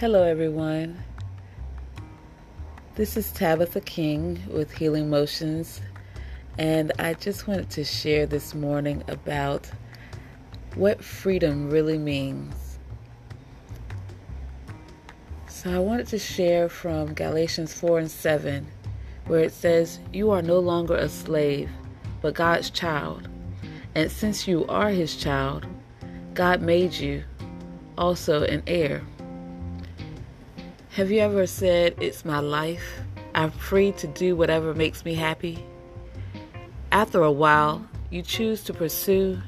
Hello, everyone. This is Tabitha King with Healing Motions, and I just wanted to share this morning about what freedom really means. So, I wanted to share from Galatians 4 and 7, where it says, You are no longer a slave, but God's child. And since you are his child, God made you also an heir. Have you ever said, It's my life? I'm free to do whatever makes me happy? After a while, you choose to pursue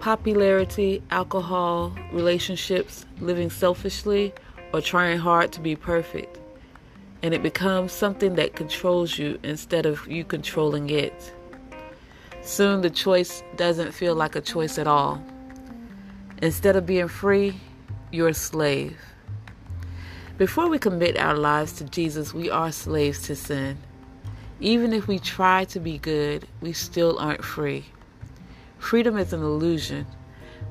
popularity, alcohol, relationships, living selfishly, or trying hard to be perfect. And it becomes something that controls you instead of you controlling it. Soon the choice doesn't feel like a choice at all. Instead of being free, you're a slave. Before we commit our lives to Jesus, we are slaves to sin. Even if we try to be good, we still aren't free. Freedom is an illusion.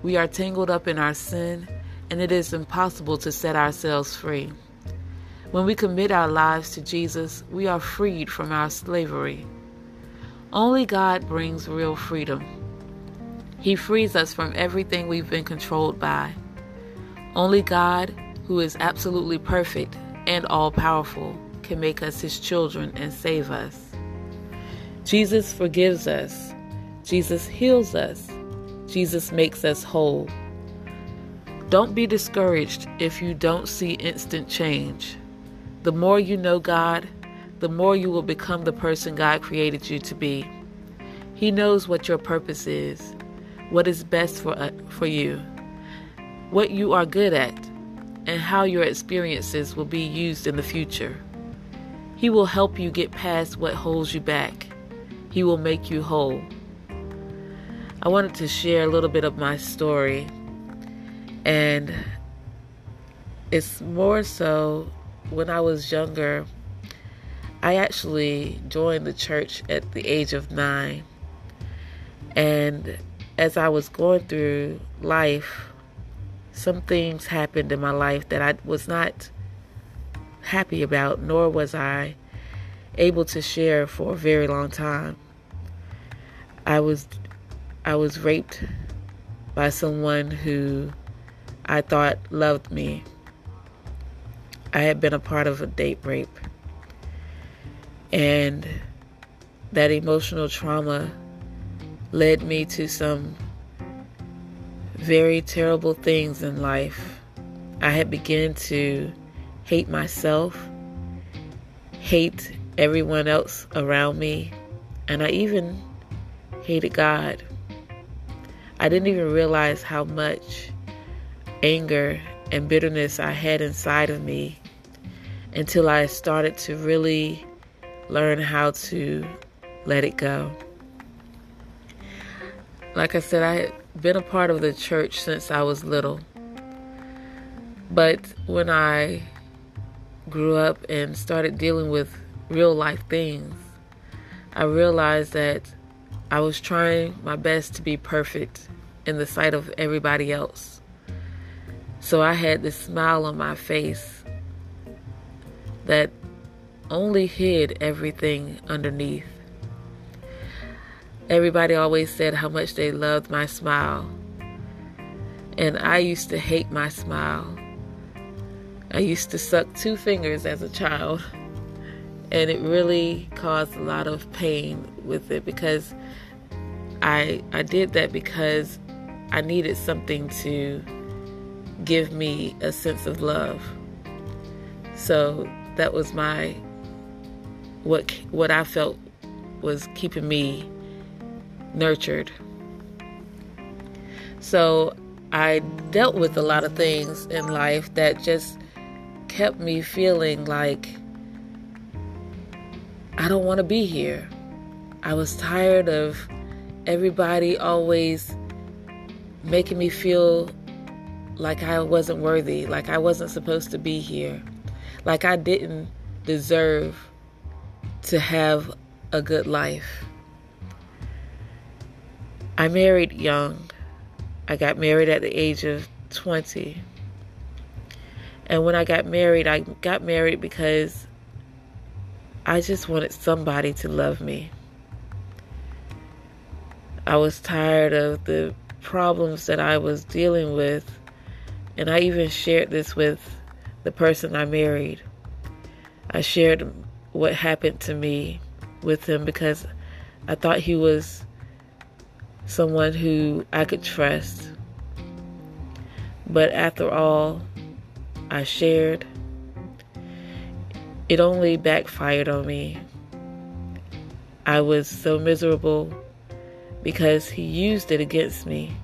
We are tangled up in our sin, and it is impossible to set ourselves free. When we commit our lives to Jesus, we are freed from our slavery. Only God brings real freedom. He frees us from everything we've been controlled by. Only God, who is absolutely perfect and all powerful, can make us his children and save us. Jesus forgives us. Jesus heals us. Jesus makes us whole. Don't be discouraged if you don't see instant change. The more you know God, the more you will become the person God created you to be. He knows what your purpose is what is best for, uh, for you, what you are good at, and how your experiences will be used in the future. He will help you get past what holds you back. He will make you whole. I wanted to share a little bit of my story, and it's more so when I was younger. I actually joined the church at the age of nine, and as I was going through life, some things happened in my life that I was not happy about, nor was I able to share for a very long time. I was I was raped by someone who I thought loved me. I had been a part of a date rape. And that emotional trauma led me to some very terrible things in life. I had begun to hate myself, hate everyone else around me, and I even hated God. I didn't even realize how much anger and bitterness I had inside of me until I started to really learn how to let it go. Like I said, I had been a part of the church since I was little. But when I grew up and started dealing with real life things, I realized that I was trying my best to be perfect in the sight of everybody else. So I had this smile on my face that only hid everything underneath. Everybody always said how much they loved my smile. And I used to hate my smile. I used to suck two fingers as a child. And it really caused a lot of pain with it because I I did that because I needed something to give me a sense of love. So that was my what what I felt was keeping me nurtured. So I dealt with a lot of things in life that just kept me feeling like I don't want to be here. I was tired of everybody always making me feel like I wasn't worthy, like I wasn't supposed to be here, like I didn't deserve to have a good life. I married young. I got married at the age of 20. And when I got married, I got married because I just wanted somebody to love me. I was tired of the problems that I was dealing with. And I even shared this with the person I married. I shared what happened to me with him because I thought he was someone who I could trust. But after all I shared, it only backfired on me. I was so miserable because he used it against me.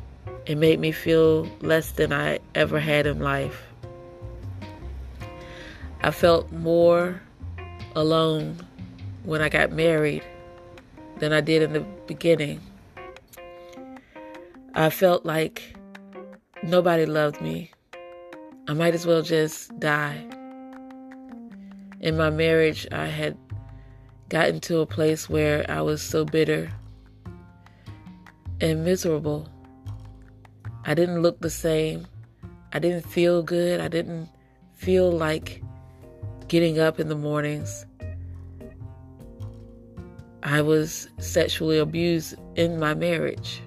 It made me feel less than I ever had in life. I felt more alone when I got married than I did in the beginning. I felt like nobody loved me. I might as well just die. In my marriage, I had gotten to a place where I was so bitter and miserable. I didn't look the same. I didn't feel good. I didn't feel like getting up in the mornings. I was sexually abused in my marriage,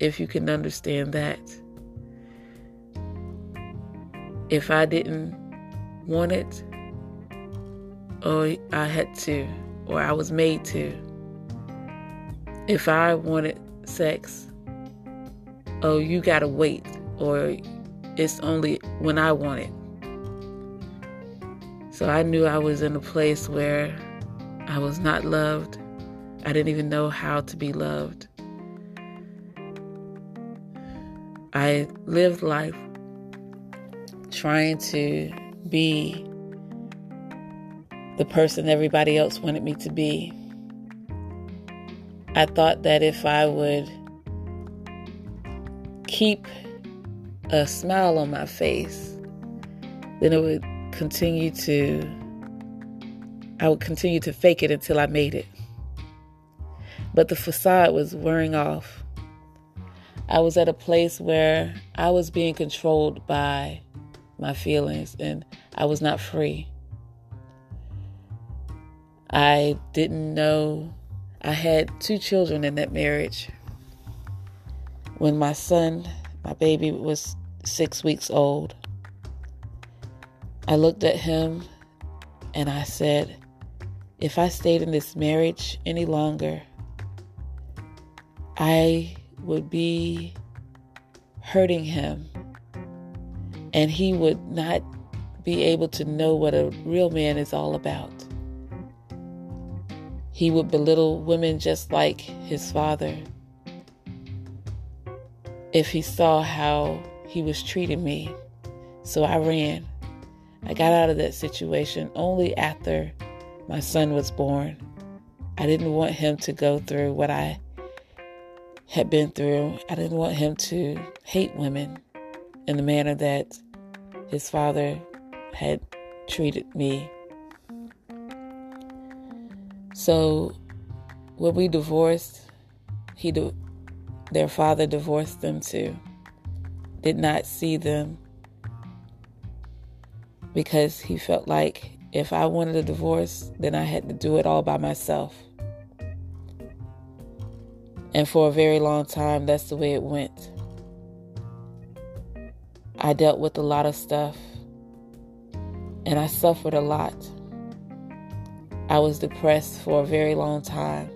if you can understand that. If I didn't want it, or I had to, or I was made to, if I wanted sex, oh, you gotta wait, or it's only when I want it. So I knew I was in a place where I was not loved. I didn't even know how to be loved. I lived life trying to be the person everybody else wanted me to be. I thought that if I would keep a smile on my face, then it would continue to, I would continue to fake it until I made it. But the facade was wearing off. I was at a place where I was being controlled by my feelings and I was not free. I didn't know I had two children in that marriage. When my son, my baby, was six weeks old, I looked at him and I said, if I stayed in this marriage any longer, I would be hurting him and he would not be able to know what a real man is all about. He would belittle women just like his father. If he saw how he was treating me. So I ran. I got out of that situation only after my son was born. I didn't want him to go through what I had been through. I didn't want him to hate women in the manner that his father had treated me so when we divorced, he their father divorced them too. Did not see them because he felt like if I wanted a divorce, then I had to do it all by myself. And for a very long time, that's the way it went. I dealt with a lot of stuff and I suffered a lot. I was depressed for a very long time.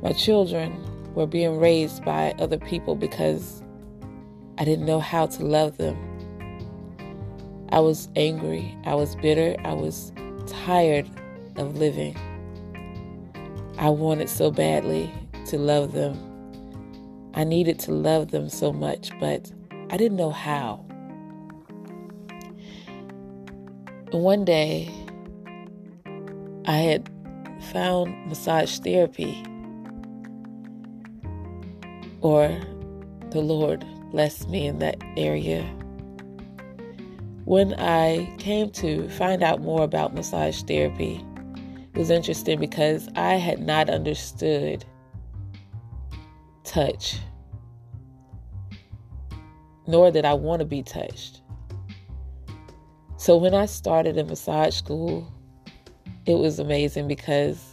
My children were being raised by other people because I didn't know how to love them. I was angry. I was bitter. I was tired of living. I wanted so badly to love them. I needed to love them so much, but I didn't know how. One day, I had found massage therapy, or the Lord blessed me in that area. When I came to find out more about massage therapy, it was interesting because I had not understood touch, nor did I want to be touched. So when I started in massage school, it was amazing because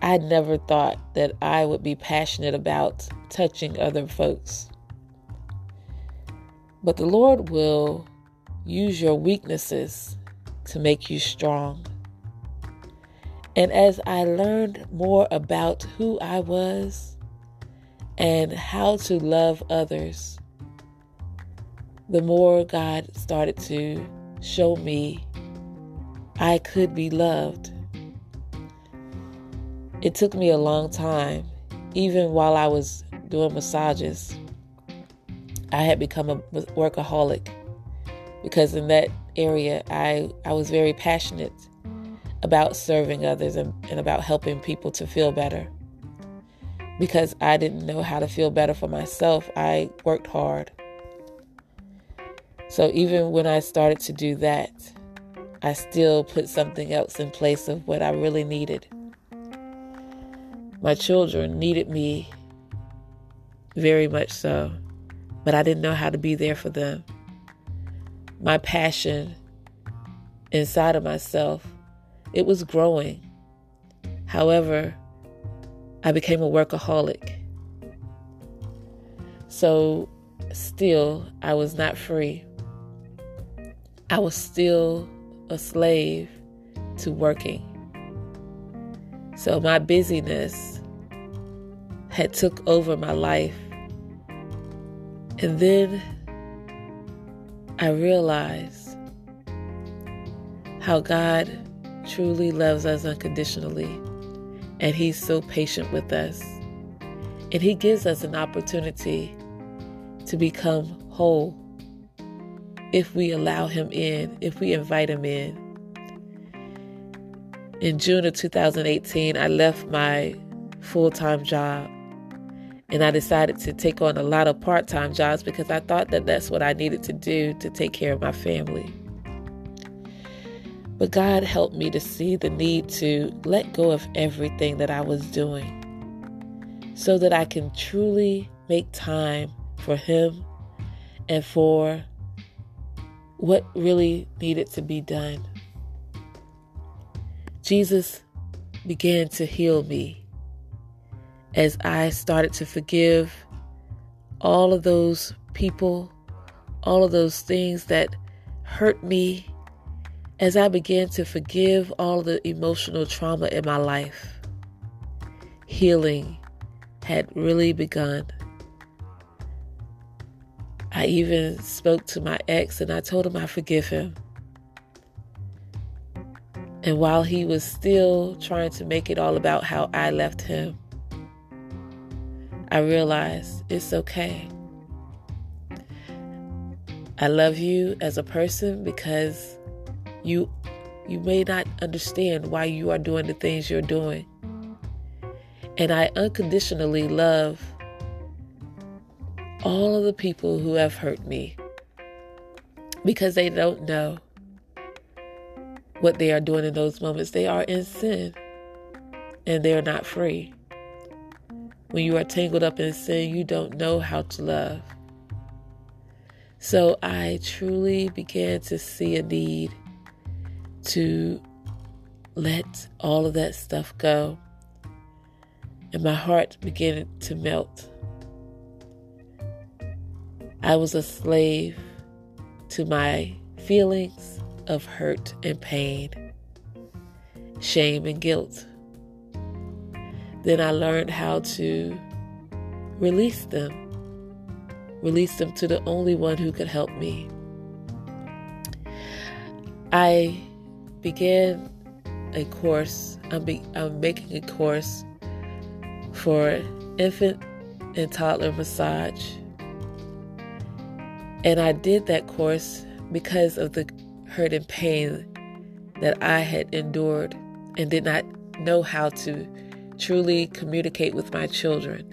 I never thought that I would be passionate about touching other folks. But the Lord will use your weaknesses to make you strong. And as I learned more about who I was and how to love others, the more God started to show me I could be loved. It took me a long time, even while I was doing massages. I had become a workaholic because in that area I, I was very passionate about serving others and, and about helping people to feel better. Because I didn't know how to feel better for myself, I worked hard. So even when I started to do that, I still put something else in place of what I really needed. My children needed me very much so, but I didn't know how to be there for them. My passion inside of myself it was growing. However, I became a workaholic. So, still, I was not free. I was still a slave to working. So, my busyness had took over my life. And then I realized how God truly loves us unconditionally, and He's so patient with us. And He gives us an opportunity to become whole if we allow Him in, if we invite Him in. In June of 2018, I left my full time job and I decided to take on a lot of part time jobs because I thought that that's what I needed to do to take care of my family. But God helped me to see the need to let go of everything that I was doing so that I can truly make time for Him and for what really needed to be done. Jesus began to heal me as I started to forgive all of those people, all of those things that hurt me as I began to forgive all the emotional trauma in my life, healing had really begun. I even spoke to my ex and I told him I forgive him. And while he was still trying to make it all about how I left him, I realized it's okay. I love you as a person because you you may not understand why you are doing the things you're doing. And I unconditionally love all of the people who have hurt me because they don't know what they are doing in those moments. They are in sin and they are not free. When you are tangled up in sin, you don't know how to love. So I truly began to see a need to let all of that stuff go. And my heart began to melt. I was a slave to my feelings of hurt and pain, shame and guilt. Then I learned how to release them, release them to the only one who could help me. I began a course. I'm, be, I'm making a course for infant and toddler massage. And I did that course because of the hurt and pain that I had endured and did not know how to truly communicate with my children.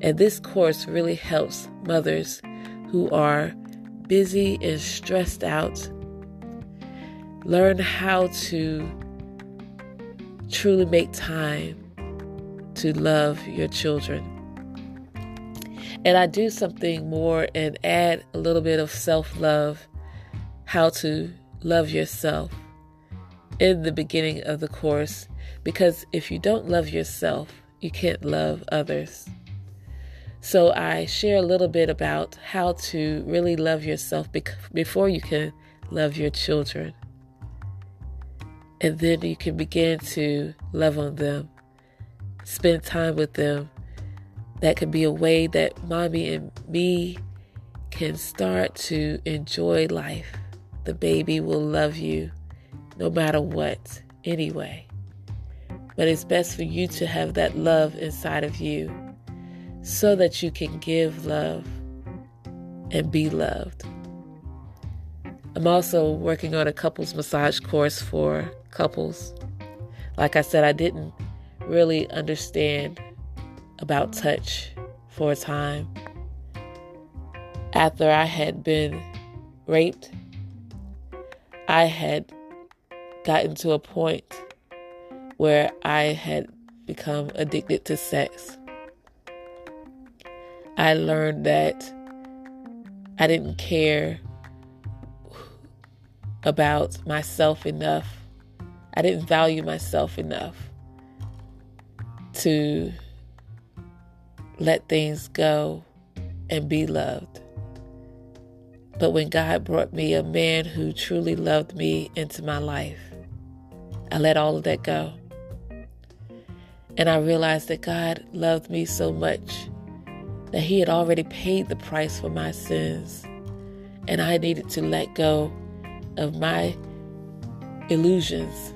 And this course really helps mothers who are busy and stressed out Learn how to truly make time to love your children. And I do something more and add a little bit of self love. how to love yourself in the beginning of the course because if you don't love yourself, you can't love others. So I share a little bit about how to really love yourself before you can love your children. And then you can begin to love on them, spend time with them. That could be a way that mommy and me can start to enjoy life. The baby will love you no matter what, anyway. But it's best for you to have that love inside of you so that you can give love and be loved. I'm also working on a couples massage course for couples. Like I said, I didn't really understand about touch for a time. After I had been raped, I had gotten to a point where I had become addicted to sex. I learned that I didn't care about myself enough. I didn't value myself enough to let things go and be loved. But when God brought me a man who truly loved me into my life, I let all of that go. And I realized that God loved me so much that He had already paid the price for my sins. And I needed to let go of my illusions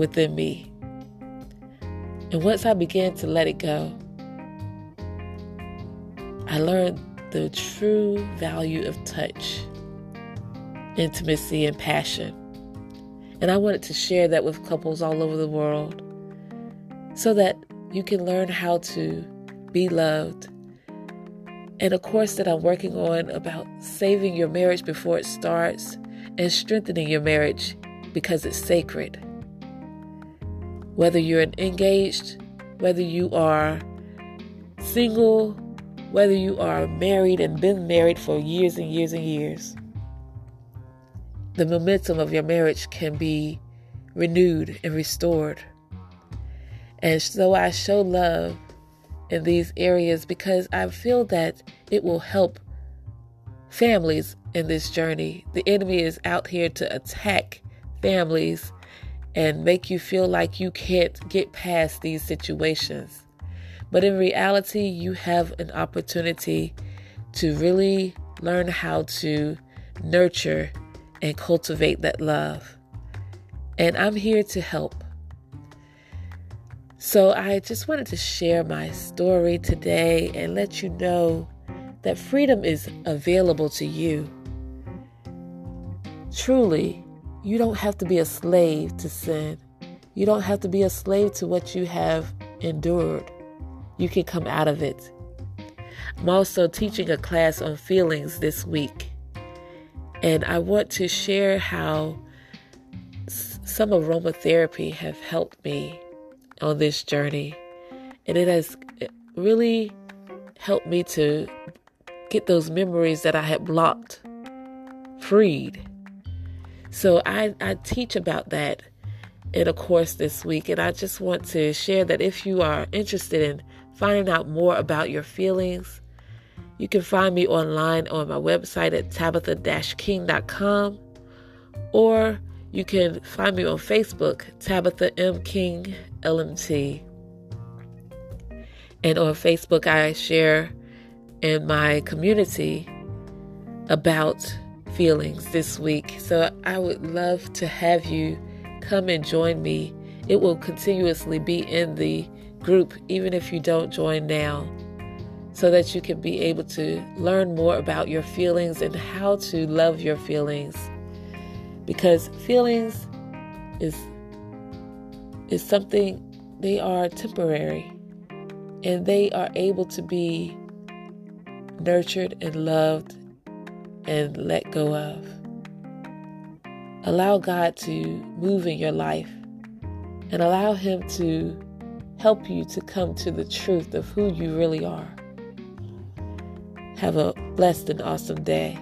within me. And once I began to let it go, I learned the true value of touch, intimacy, and passion. And I wanted to share that with couples all over the world so that you can learn how to be loved and a course that I'm working on about saving your marriage before it starts and strengthening your marriage because it's sacred. Whether you're engaged, whether you are single, whether you are married and been married for years and years and years, the momentum of your marriage can be renewed and restored. And so I show love in these areas because I feel that it will help families in this journey. The enemy is out here to attack families and make you feel like you can't get past these situations. But in reality, you have an opportunity to really learn how to nurture and cultivate that love. And I'm here to help. So I just wanted to share my story today and let you know that freedom is available to you. Truly, you don't have to be a slave to sin. You don't have to be a slave to what you have endured. You can come out of it. I'm also teaching a class on feelings this week. And I want to share how some aromatherapy have helped me on this journey. And it has really helped me to get those memories that I had blocked freed. So I, I teach about that in a course this week. And I just want to share that if you are interested in finding out more about your feelings, you can find me online on my website at tabitha-king.com or you can find me on Facebook, Tabitha M. King LMT. And on Facebook, I share in my community about feelings this week. So I would love to have you come and join me. It will continuously be in the group, even if you don't join now, so that you can be able to learn more about your feelings and how to love your feelings because feelings is is something they are temporary and they are able to be nurtured and loved and let go of. Allow God to move in your life and allow Him to help you to come to the truth of who you really are. Have a blessed and awesome day.